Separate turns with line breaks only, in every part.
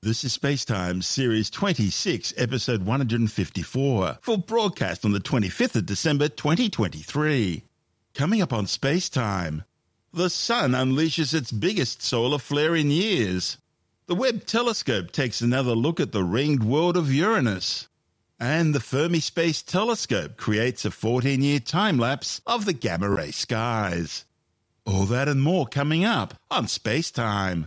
This is Spacetime, Series 26, Episode 154, for broadcast on the 25th of December 2023. Coming up on Spacetime, the Sun unleashes its biggest solar flare in years. The Webb telescope takes another look at the ringed world of Uranus. And the Fermi Space Telescope creates a 14 year time lapse of the gamma ray skies. All that and more coming up on Spacetime.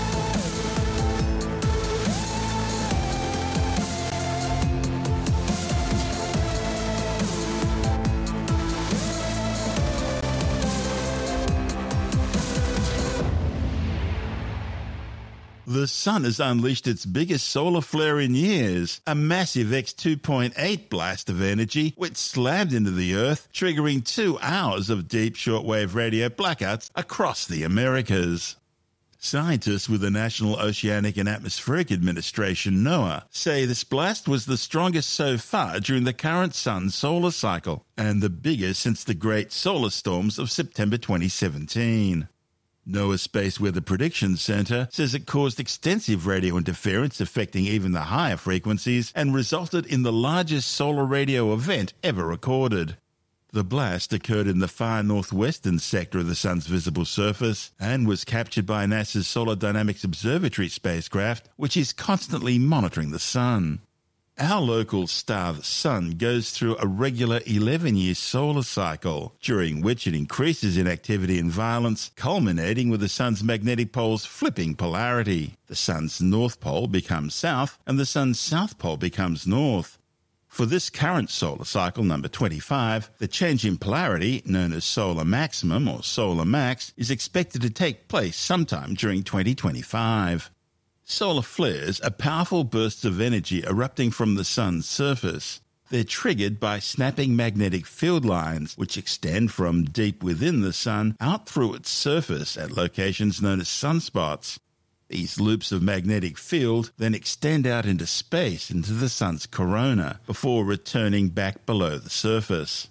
The Sun has unleashed its biggest solar flare in years, a massive X2.8 blast of energy which slammed into the Earth, triggering two hours of deep shortwave radio blackouts across the Americas. Scientists with the National Oceanic and Atmospheric Administration, NOAA, say this blast was the strongest so far during the current Sun solar cycle and the biggest since the great solar storms of September 2017. NOAA Space Weather Prediction Center says it caused extensive radio interference affecting even the higher frequencies and resulted in the largest solar radio event ever recorded. The blast occurred in the far northwestern sector of the Sun's visible surface and was captured by NASA's Solar Dynamics Observatory spacecraft, which is constantly monitoring the Sun. Our local star, the Sun, goes through a regular 11 year solar cycle, during which it increases in activity and violence, culminating with the Sun's magnetic poles flipping polarity. The Sun's north pole becomes south, and the Sun's south pole becomes north. For this current solar cycle, number 25, the change in polarity, known as solar maximum or solar max, is expected to take place sometime during 2025. Solar flares are powerful bursts of energy erupting from the sun's surface. They're triggered by snapping magnetic field lines, which extend from deep within the sun out through its surface at locations known as sunspots. These loops of magnetic field then extend out into space into the sun's corona before returning back below the surface.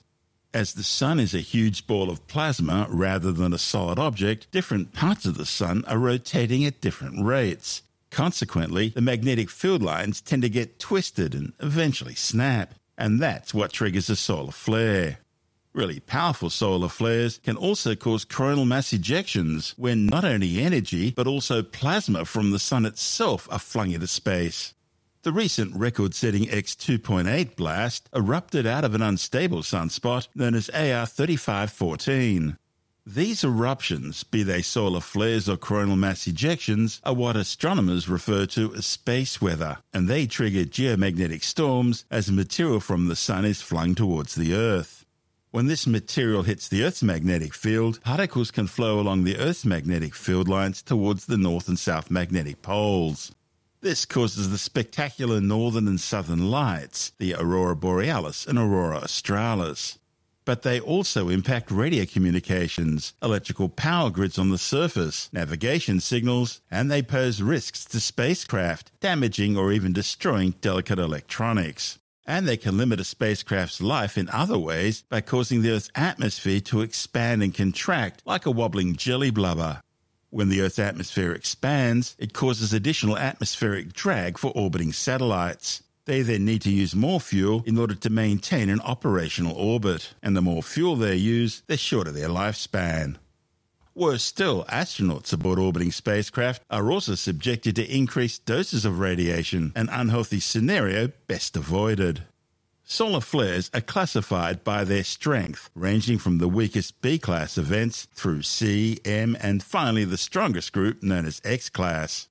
As the sun is a huge ball of plasma rather than a solid object, different parts of the sun are rotating at different rates. Consequently, the magnetic field lines tend to get twisted and eventually snap, and that's what triggers a solar flare. Really powerful solar flares can also cause coronal mass ejections when not only energy but also plasma from the sun itself are flung into space. The recent record setting X2.8 blast erupted out of an unstable sunspot known as AR 3514. These eruptions, be they solar flares or coronal mass ejections, are what astronomers refer to as space weather, and they trigger geomagnetic storms as material from the Sun is flung towards the Earth. When this material hits the Earth's magnetic field, particles can flow along the Earth's magnetic field lines towards the north and south magnetic poles. This causes the spectacular northern and southern lights, the aurora borealis and aurora australis but they also impact radio communications, electrical power grids on the surface, navigation signals, and they pose risks to spacecraft, damaging or even destroying delicate electronics. And they can limit a spacecraft's life in other ways by causing the Earth's atmosphere to expand and contract like a wobbling jelly blubber. When the Earth's atmosphere expands, it causes additional atmospheric drag for orbiting satellites. They then need to use more fuel in order to maintain an operational orbit, and the more fuel they use, the shorter their lifespan. Worse still, astronauts aboard orbiting spacecraft are also subjected to increased doses of radiation, an unhealthy scenario best avoided. Solar flares are classified by their strength, ranging from the weakest B class events through C, M, and finally the strongest group known as X class.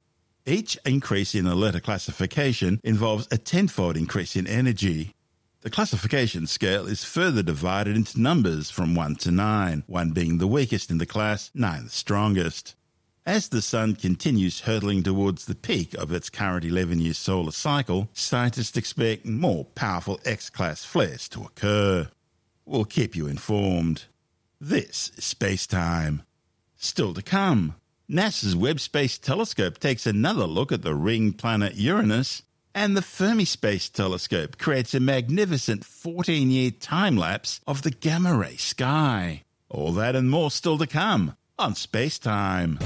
Each increase in a letter classification involves a tenfold increase in energy. The classification scale is further divided into numbers from 1 to 9, 1 being the weakest in the class, 9 the strongest. As the Sun continues hurtling towards the peak of its current 11 year solar cycle, scientists expect more powerful X class flares to occur. We'll keep you informed. This is Space Time. Still to come. NASA's Webb Space Telescope takes another look at the ring planet Uranus, and the Fermi Space Telescope creates a magnificent 14 year time lapse of the gamma ray sky. All that and more still to come on Space Time.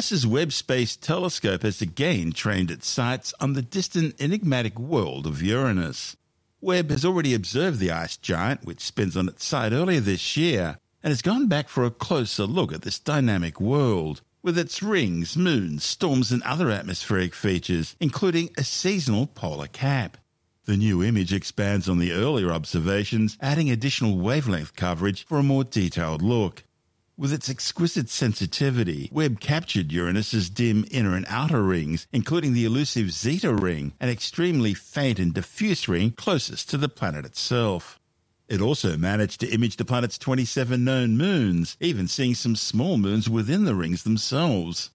NASA's Webb Space Telescope has again trained its sights on the distant enigmatic world of Uranus. Webb has already observed the ice giant, which spins on its side earlier this year, and has gone back for a closer look at this dynamic world, with its rings, moons, storms, and other atmospheric features, including a seasonal polar cap. The new image expands on the earlier observations, adding additional wavelength coverage for a more detailed look. With its exquisite sensitivity, Webb captured Uranus's dim inner and outer rings, including the elusive Zeta ring, an extremely faint and diffuse ring closest to the planet itself. It also managed to image the planet's 27 known moons, even seeing some small moons within the rings themselves.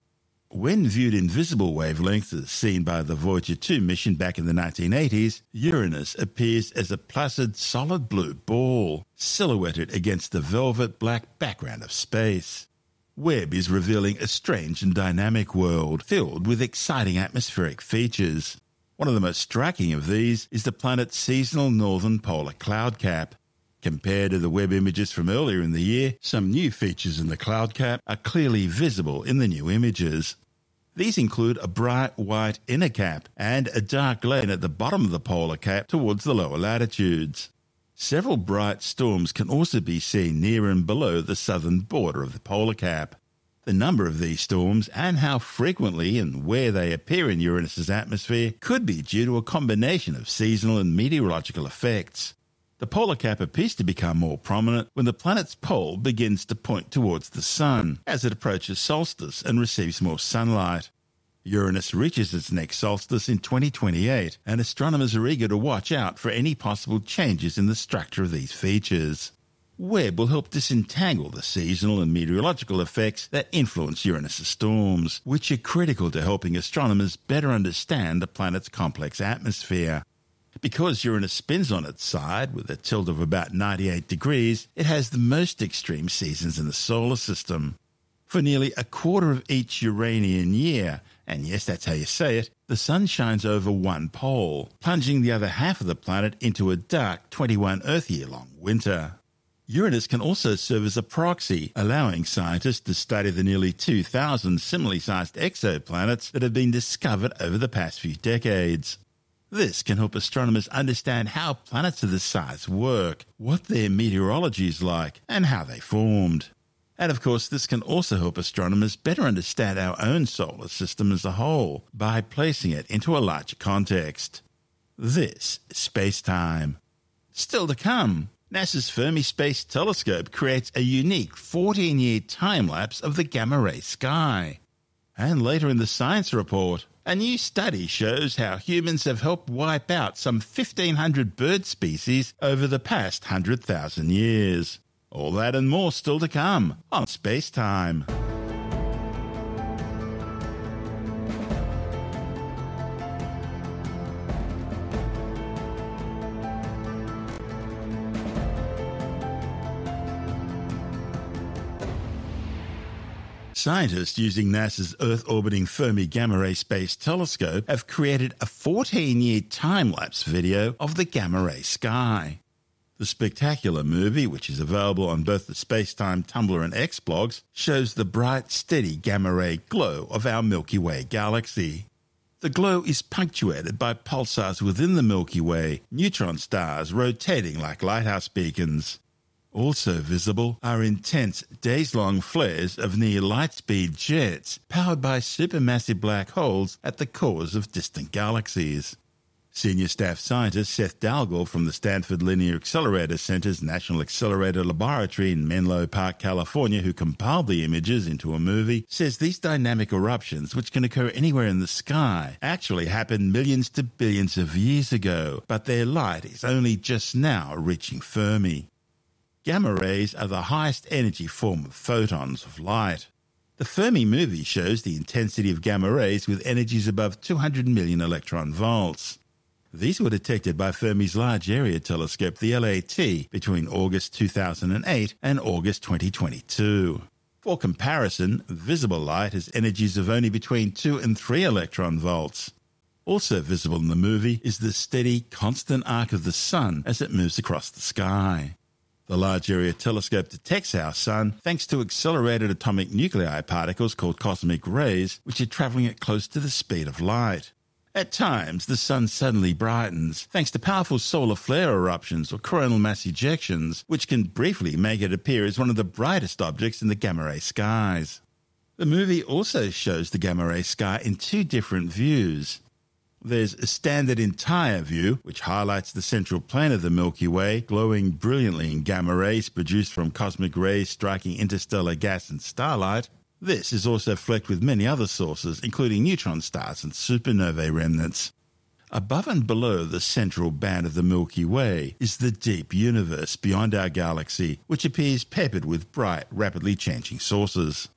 When viewed in visible wavelengths as seen by the Voyager 2 mission back in the 1980s, Uranus appears as a placid solid blue ball, silhouetted against the velvet black background of space. Webb is revealing a strange and dynamic world filled with exciting atmospheric features. One of the most striking of these is the planet's seasonal northern polar cloud cap. Compared to the Webb images from earlier in the year, some new features in the cloud cap are clearly visible in the new images. These include a bright white inner cap and a dark lane at the bottom of the polar cap towards the lower latitudes. Several bright storms can also be seen near and below the southern border of the polar cap. The number of these storms and how frequently and where they appear in Uranus's atmosphere could be due to a combination of seasonal and meteorological effects. The polar cap appears to become more prominent when the planet's pole begins to point towards the Sun as it approaches solstice and receives more sunlight. Uranus reaches its next solstice in 2028, and astronomers are eager to watch out for any possible changes in the structure of these features. Webb will help disentangle the seasonal and meteorological effects that influence Uranus's storms, which are critical to helping astronomers better understand the planet's complex atmosphere. Because Uranus spins on its side with a tilt of about 98 degrees, it has the most extreme seasons in the solar system. For nearly a quarter of each Uranian year, and yes, that's how you say it, the sun shines over one pole, plunging the other half of the planet into a dark 21 Earth year long winter. Uranus can also serve as a proxy, allowing scientists to study the nearly 2,000 similarly sized exoplanets that have been discovered over the past few decades. This can help astronomers understand how planets of this size work, what their meteorology is like, and how they formed. And of course, this can also help astronomers better understand our own solar system as a whole by placing it into a larger context. This is space time. Still to come, NASA's Fermi Space Telescope creates a unique 14 year time lapse of the gamma ray sky. And later in the science report, a new study shows how humans have helped wipe out some 1,500 bird species over the past 100,000 years. All that and more still to come on Space Time. Scientists using NASA's Earth orbiting Fermi Gamma Ray Space Telescope have created a 14 year time lapse video of the gamma ray sky. The spectacular movie, which is available on both the Spacetime Tumblr and X blogs, shows the bright, steady gamma ray glow of our Milky Way galaxy. The glow is punctuated by pulsars within the Milky Way, neutron stars rotating like lighthouse beacons. Also visible are intense days long flares of near light speed jets powered by supermassive black holes at the cores of distant galaxies. Senior staff scientist Seth Digel from the Stanford Linear Accelerator Center's National Accelerator Laboratory in Menlo Park, California, who compiled the images into a movie, says these dynamic eruptions, which can occur anywhere in the sky, actually happened millions to billions of years ago, but their light is only just now reaching Fermi. Gamma rays are the highest energy form of photons of light. The Fermi movie shows the intensity of gamma rays with energies above 200 million electron volts. These were detected by Fermi's Large Area Telescope, the LAT, between August 2008 and August 2022. For comparison, visible light has energies of only between 2 and 3 electron volts. Also visible in the movie is the steady, constant arc of the sun as it moves across the sky. The Large Area Telescope detects our sun thanks to accelerated atomic nuclei particles called cosmic rays, which are traveling at close to the speed of light. At times, the sun suddenly brightens thanks to powerful solar flare eruptions or coronal mass ejections, which can briefly make it appear as one of the brightest objects in the gamma ray skies. The movie also shows the gamma ray sky in two different views. There's a standard entire view, which highlights the central plane of the Milky Way, glowing brilliantly in gamma rays produced from cosmic rays striking interstellar gas and starlight. This is also flecked with many other sources, including neutron stars and supernovae remnants. Above and below the central band of the Milky Way is the deep universe beyond our galaxy, which appears peppered with bright, rapidly changing sources.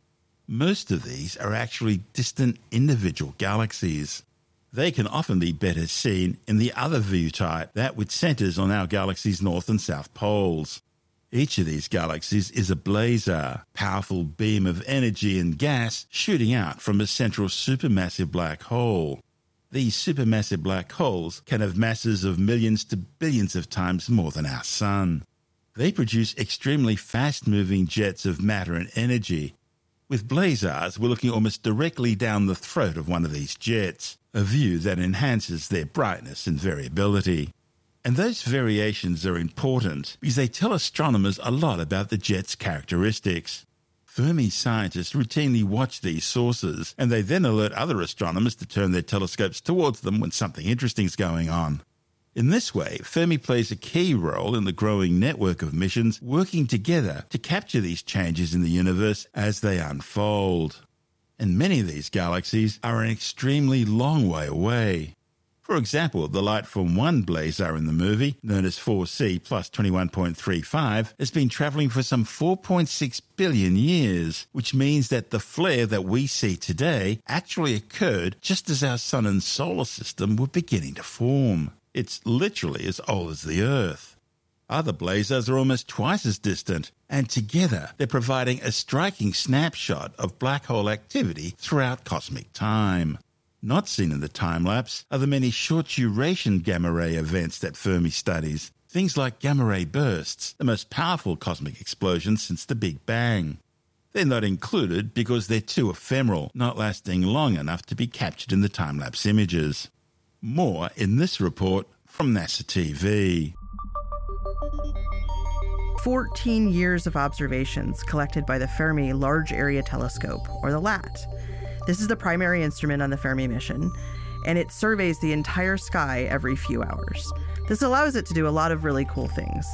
Most of these are actually distant individual galaxies. They can often be better seen in the other view type, that which centers on our galaxy's north and south poles. Each of these galaxies is a blazar, powerful beam of energy and gas shooting out from a central supermassive black hole. These supermassive black holes can have masses of millions to billions of times more than our Sun. They produce extremely fast moving jets of matter and energy. With blazars, we're looking almost directly down the throat of one of these jets a view that enhances their brightness and variability. And those variations are important because they tell astronomers a lot about the jet's characteristics. Fermi scientists routinely watch these sources, and they then alert other astronomers to turn their telescopes towards them when something interesting is going on. In this way, Fermi plays a key role in the growing network of missions working together to capture these changes in the universe as they unfold and many of these galaxies are an extremely long way away. For example, the light from one blazar in the movie, known as 4C plus 21.35, has been traveling for some 4.6 billion years, which means that the flare that we see today actually occurred just as our sun and solar system were beginning to form. It's literally as old as the Earth. Other blazars are almost twice as distant, and together they're providing a striking snapshot of black hole activity throughout cosmic time. Not seen in the time lapse are the many short duration gamma ray events that Fermi studies, things like gamma ray bursts, the most powerful cosmic explosions since the Big Bang. They're not included because they're too ephemeral, not lasting long enough to be captured in the time lapse images. More in this report from NASA TV.
14 years of observations collected by the Fermi Large Area Telescope, or the LAT. This is the primary instrument on the Fermi mission, and it surveys the entire sky every few hours. This allows it to do a lot of really cool things.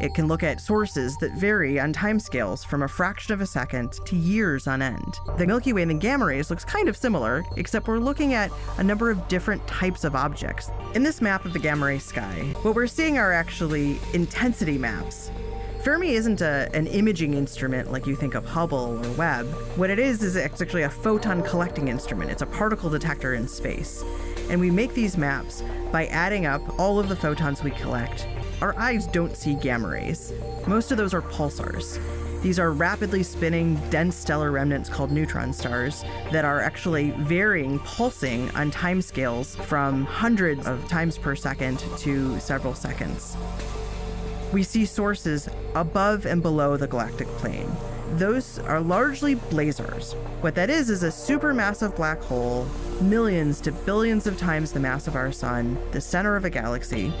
It can look at sources that vary on timescales from a fraction of a second to years on end. The Milky Way and the gamma rays looks kind of similar, except we're looking at a number of different types of objects. In this map of the gamma ray sky, what we're seeing are actually intensity maps Fermi isn't a, an imaging instrument like you think of Hubble or Webb. What it is, is it's actually a photon collecting instrument. It's a particle detector in space. And we make these maps by adding up all of the photons we collect. Our eyes don't see gamma rays. Most of those are pulsars. These are rapidly spinning, dense stellar remnants called neutron stars that are actually varying, pulsing on timescales from hundreds of times per second to several seconds we see sources above and below the galactic plane. Those are largely blazars. What that is is a supermassive black hole, millions to billions of times the mass of our sun, the center of a galaxy,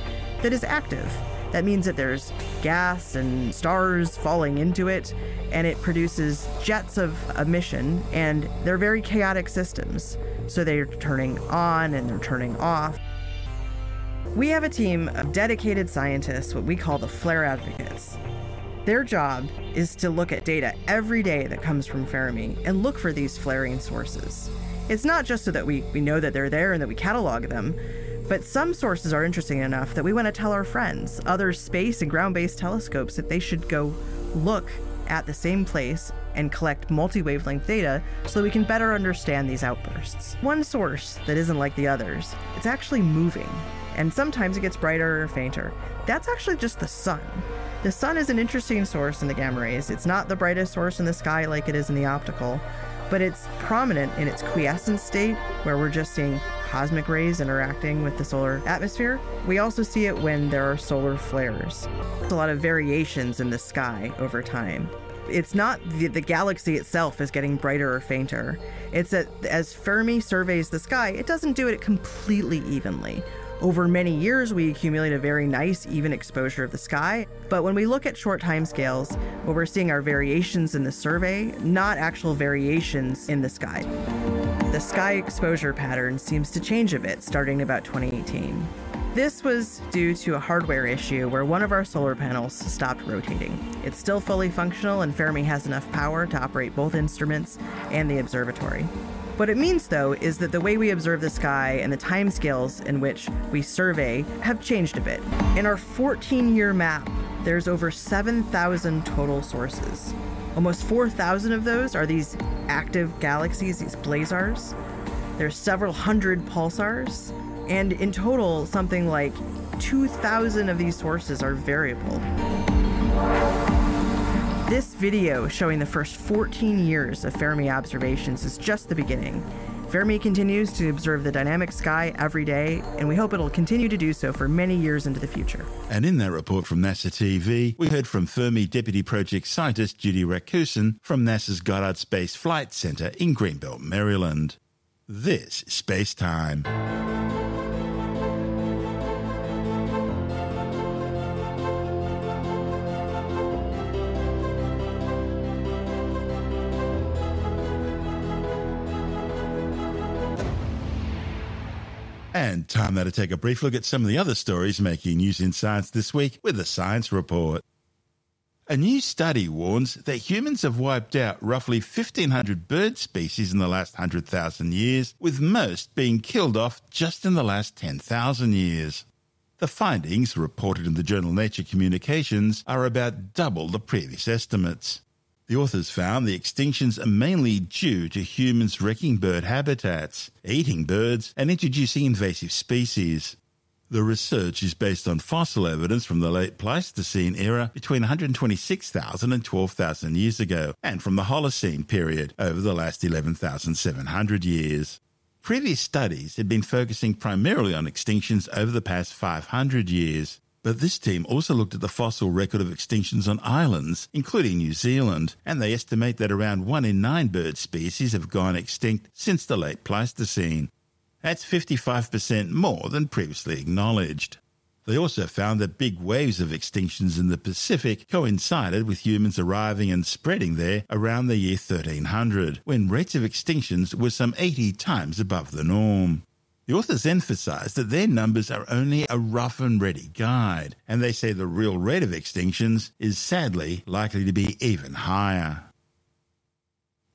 that is active. That means that there's gas and stars falling into it, and it produces jets of emission, and they're very chaotic systems. So they're turning on and they're turning off. We have a team of dedicated scientists, what we call the flare advocates. Their job is to look at data every day that comes from Fermi and look for these flaring sources. It's not just so that we, we know that they're there and that we catalog them, but some sources are interesting enough that we want to tell our friends, other space and ground based telescopes, that they should go look at the same place and collect multi wavelength data so that we can better understand these outbursts. One source that isn't like the others, it's actually moving and sometimes it gets brighter or fainter. That's actually just the sun. The sun is an interesting source in the gamma rays. It's not the brightest source in the sky like it is in the optical, but it's prominent in its quiescent state, where we're just seeing cosmic rays interacting with the solar atmosphere. We also see it when there are solar flares. There's a lot of variations in the sky over time. It's not the, the galaxy itself is getting brighter or fainter. It's that as Fermi surveys the sky, it doesn't do it completely evenly. Over many years, we accumulate a very nice, even exposure of the sky. But when we look at short timescales, what we're seeing are variations in the survey, not actual variations in the sky. The sky exposure pattern seems to change a bit starting about 2018. This was due to a hardware issue where one of our solar panels stopped rotating. It's still fully functional, and Fermi has enough power to operate both instruments and the observatory. What it means, though, is that the way we observe the sky and the timescales in which we survey have changed a bit. In our 14 year map, there's over 7,000 total sources. Almost 4,000 of those are these active galaxies, these blazars. There's several hundred pulsars, and in total, something like 2,000 of these sources are variable. This video showing the first 14 years of Fermi observations is just the beginning. Fermi continues to observe the dynamic sky every day, and we hope it'll continue to do so for many years into the future.
And in that report from NASA TV, we heard from Fermi Deputy Project Scientist Judy Racusin from NASA's Goddard Space Flight Center in Greenbelt, Maryland. This is Space Time. And time now to take a brief look at some of the other stories making news in science this week with the Science Report. A new study warns that humans have wiped out roughly 1,500 bird species in the last 100,000 years, with most being killed off just in the last 10,000 years. The findings, reported in the journal Nature Communications, are about double the previous estimates. The authors found the extinctions are mainly due to humans wrecking bird habitats, eating birds, and introducing invasive species. The research is based on fossil evidence from the late Pleistocene era between 126,000 and 12,000 years ago, and from the Holocene period over the last 11,700 years. Previous studies had been focusing primarily on extinctions over the past 500 years, but this team also looked at the fossil record of extinctions on islands, including New Zealand, and they estimate that around 1 in 9 bird species have gone extinct since the late Pleistocene. That's 55% more than previously acknowledged. They also found that big waves of extinctions in the Pacific coincided with humans arriving and spreading there around the year 1300, when rates of extinctions were some 80 times above the norm. The authors emphasize that their numbers are only a rough and ready guide, and they say the real rate of extinctions is sadly likely to be even higher.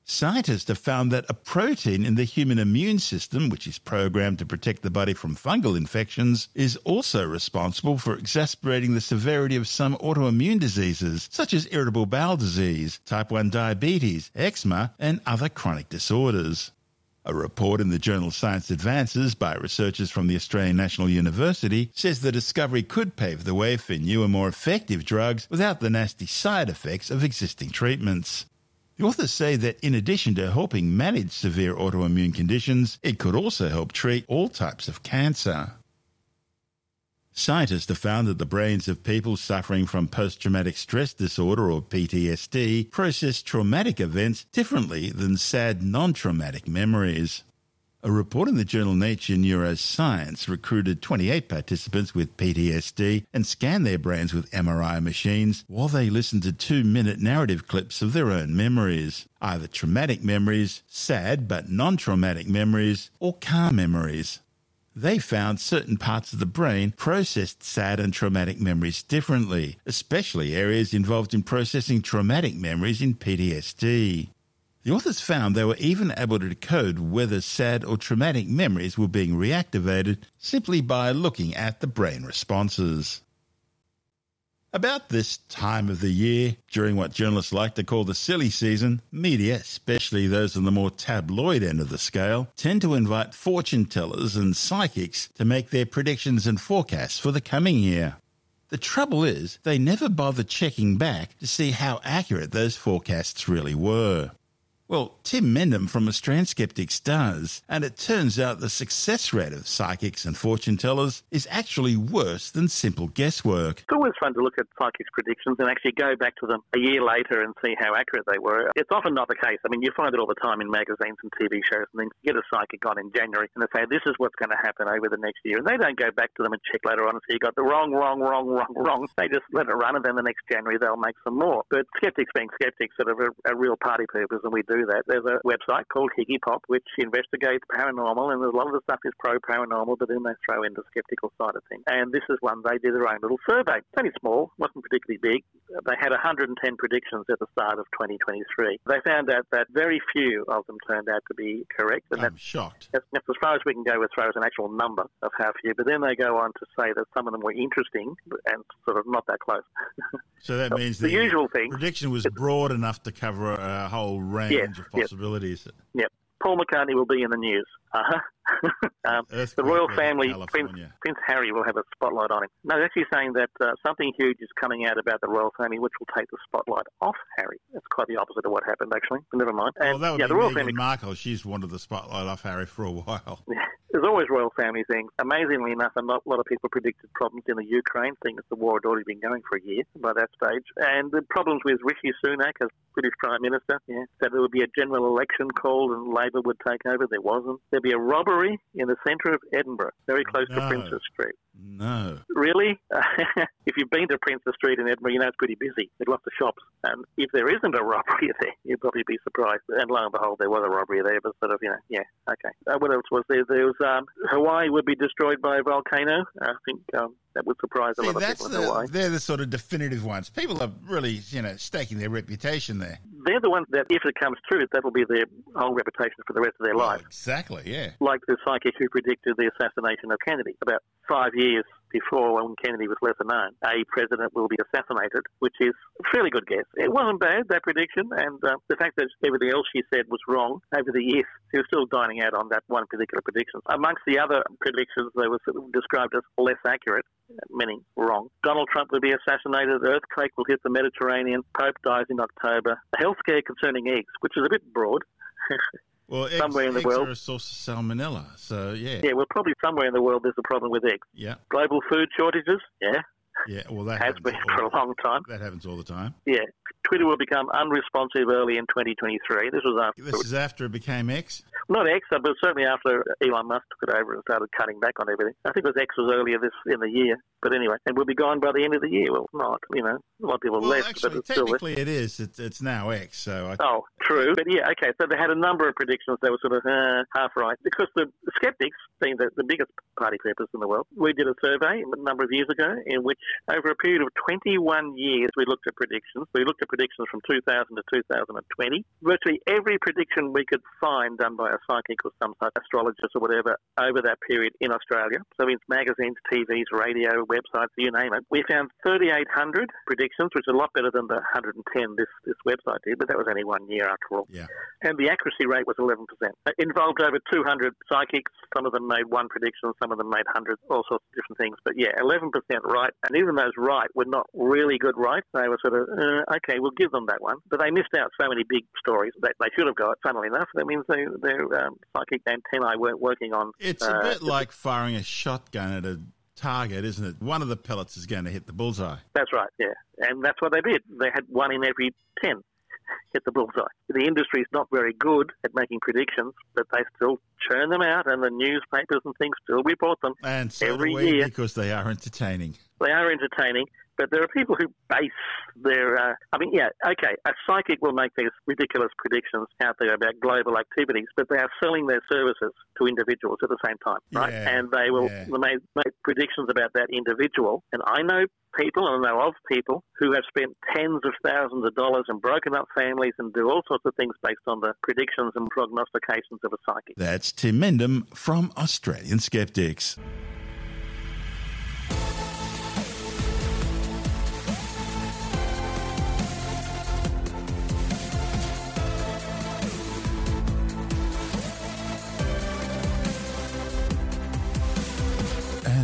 Scientists have found that a protein in the human immune system, which is programmed to protect the body from fungal infections, is also responsible for exacerbating the severity of some autoimmune diseases, such as irritable bowel disease, type 1 diabetes, eczema, and other chronic disorders. A report in the journal Science Advances by researchers from the Australian National University says the discovery could pave the way for newer, more effective drugs without the nasty side effects of existing treatments. The authors say that in addition to helping manage severe autoimmune conditions, it could also help treat all types of cancer. Scientists have found that the brains of people suffering from post traumatic stress disorder or PTSD process traumatic events differently than sad non traumatic memories. A report in the journal Nature Neuroscience recruited 28 participants with PTSD and scanned their brains with MRI machines while they listened to two minute narrative clips of their own memories, either traumatic memories, sad but non traumatic memories, or calm memories. They found certain parts of the brain processed sad and traumatic memories differently, especially areas involved in processing traumatic memories in PTSD. The authors found they were even able to decode whether sad or traumatic memories were being reactivated simply by looking at the brain responses. About this time of the year, during what journalists like to call the silly season, media, especially those on the more tabloid end of the scale, tend to invite fortune tellers and psychics to make their predictions and forecasts for the coming year. The trouble is, they never bother checking back to see how accurate those forecasts really were. Well, Tim Mendham from Australian Skeptics does, and it turns out the success rate of psychics and fortune tellers is actually worse than simple guesswork.
It's always fun to look at psychics' predictions and actually go back to them a year later and see how accurate they were. It's often not the case. I mean, you find it all the time in magazines and TV shows and things. You get a psychic on in January and they say, this is what's going to happen over the next year. And they don't go back to them and check later on and say, you got the wrong, wrong, wrong, wrong, wrong. They just let it run and then the next January they'll make some more. But skeptics being skeptics sort of a, a real party poopers and we do that. There's a website called Higgypop which investigates paranormal and a lot of the stuff is pro paranormal but then they throw in the skeptical side of things. And this is one they did their own little survey. It's only small, wasn't particularly big. They had 110 predictions at the start of 2023. They found out that very few of them turned out to be correct.
And I'm that's, shocked.
That's, that's as far as we can go as far as an actual number of how few. But then they go on to say that some of them were interesting and sort of not that close.
So that means the, the usual thing prediction was broad enough to cover a whole range yes, of possibilities.
Yep. yep. Paul McCartney will be in the news. Uh-huh. um, the royal family, Prince, Prince, Harry, will have a spotlight on him. No, they're actually saying that uh, something huge is coming out about the royal family, which will take the spotlight off Harry. That's quite the opposite of what happened, actually. But never mind.
And, well, that would yeah, be the royal Meghan family. Markle. She's wanted the spotlight off Harry for a while.
There's always royal family things. Amazingly enough, a lot of people predicted problems in the Ukraine, seeing as the war had already been going for a year by that stage. And the problems with Rishi Sunak as British Prime Minister, yeah, that there would be a general election called and Labor would take over. There wasn't. There'd be a robbery in the centre of Edinburgh, very close no. to ah. Princes Street.
No.
Really? if you've been to Princes Street in Edinburgh, you know it's pretty busy. There's lots of shops. And if there isn't a robbery there, you'd probably be surprised. And lo and behold, there was a robbery there, but sort of, you know, yeah, okay. Uh, what else was there? There was um, Hawaii would be destroyed by a volcano. I think um, that would surprise
See,
a lot of people
the,
Hawaii.
They're the sort of definitive ones. People are really, you know, staking their reputation there.
They're the ones that, if it comes true, that'll be their whole reputation for the rest of their life.
Exactly, yeah.
Like the psychic who predicted the assassination of Kennedy about five years before when Kennedy was lesser known, a president will be assassinated, which is a fairly good guess. It wasn't bad, that prediction, and uh, the fact that everything else she said was wrong over the years, she was still dining out on that one particular prediction. Amongst the other predictions, they were described as less accurate, meaning wrong. Donald Trump will be assassinated, earthquake will hit the Mediterranean, Pope dies in October, a health scare concerning eggs, which is a bit broad.
Well, eggs, somewhere in the world, are a source of salmonella. So yeah,
yeah. Well, probably somewhere in the world there's a problem with eggs.
Yeah.
Global food shortages. Yeah.
Yeah. Well, that
has been for a long time.
That happens all the time.
Yeah. Twitter will become unresponsive early in 2023. This was after.
This is after it became X.
Not X, but certainly after Elon Musk took it over and started cutting back on everything. I think it was X was earlier this in the year. But anyway, and we'll be gone by the end of the year. Well, not, you know, a lot of people
well,
left,
actually,
but it's
technically
still
it is. It's, it's now X. So I...
oh, true. But yeah, okay. So they had a number of predictions that were sort of uh, half right because the skeptics, being the, the biggest party poopers in the world, we did a survey a number of years ago in which, over a period of 21 years, we looked at predictions. We looked at predictions from 2000 to 2020. Virtually every prediction we could find done by a psychic or some such astrologist or whatever over that period in Australia. So it's magazines, TVs, radio, websites, you name it. We found 3,800 predictions, which is a lot better than the 110 this, this website did, but that was only one year after all.
Yeah.
And the accuracy rate was 11%. It involved over 200 psychics. Some of them made one prediction, some of them made hundreds, all sorts of different things. But yeah, 11% right. And even those right were not really good right. They were sort of, uh, okay, we'll give them that one. But they missed out so many big stories that they should have got, funnily enough. That means they, their um, psychic antennae weren't working on.
It's uh, a bit like firing a shotgun at a target, isn't it? One of the pellets is going to hit the bullseye.
That's right, yeah. And that's what they did. They had one in every 10 hit the bullseye. The industry is not very good at making predictions, but they still churn them out, and the newspapers and things still report them
and so
every year
because they are entertaining.
They are entertaining, but there are people who base their. Uh, I mean, yeah, okay, a psychic will make these ridiculous predictions out there about global activities, but they are selling their services to individuals at the same time, right?
Yeah,
and they will
yeah.
make, make predictions about that individual. And I know people, and I know of people who have spent tens of thousands of dollars and broken up families and do all sorts of things based on the predictions and prognostications of a psychic.
That's Tim Mendham from Australian Skeptics.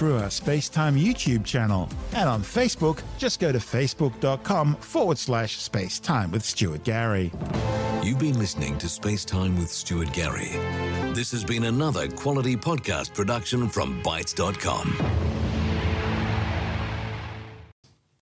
through our Spacetime YouTube channel. And on Facebook, just go to facebook.com forward slash spacetime with Stuart Gary.
You've been listening to Space Time with Stuart Gary. This has been another quality podcast production from Bitesz.com.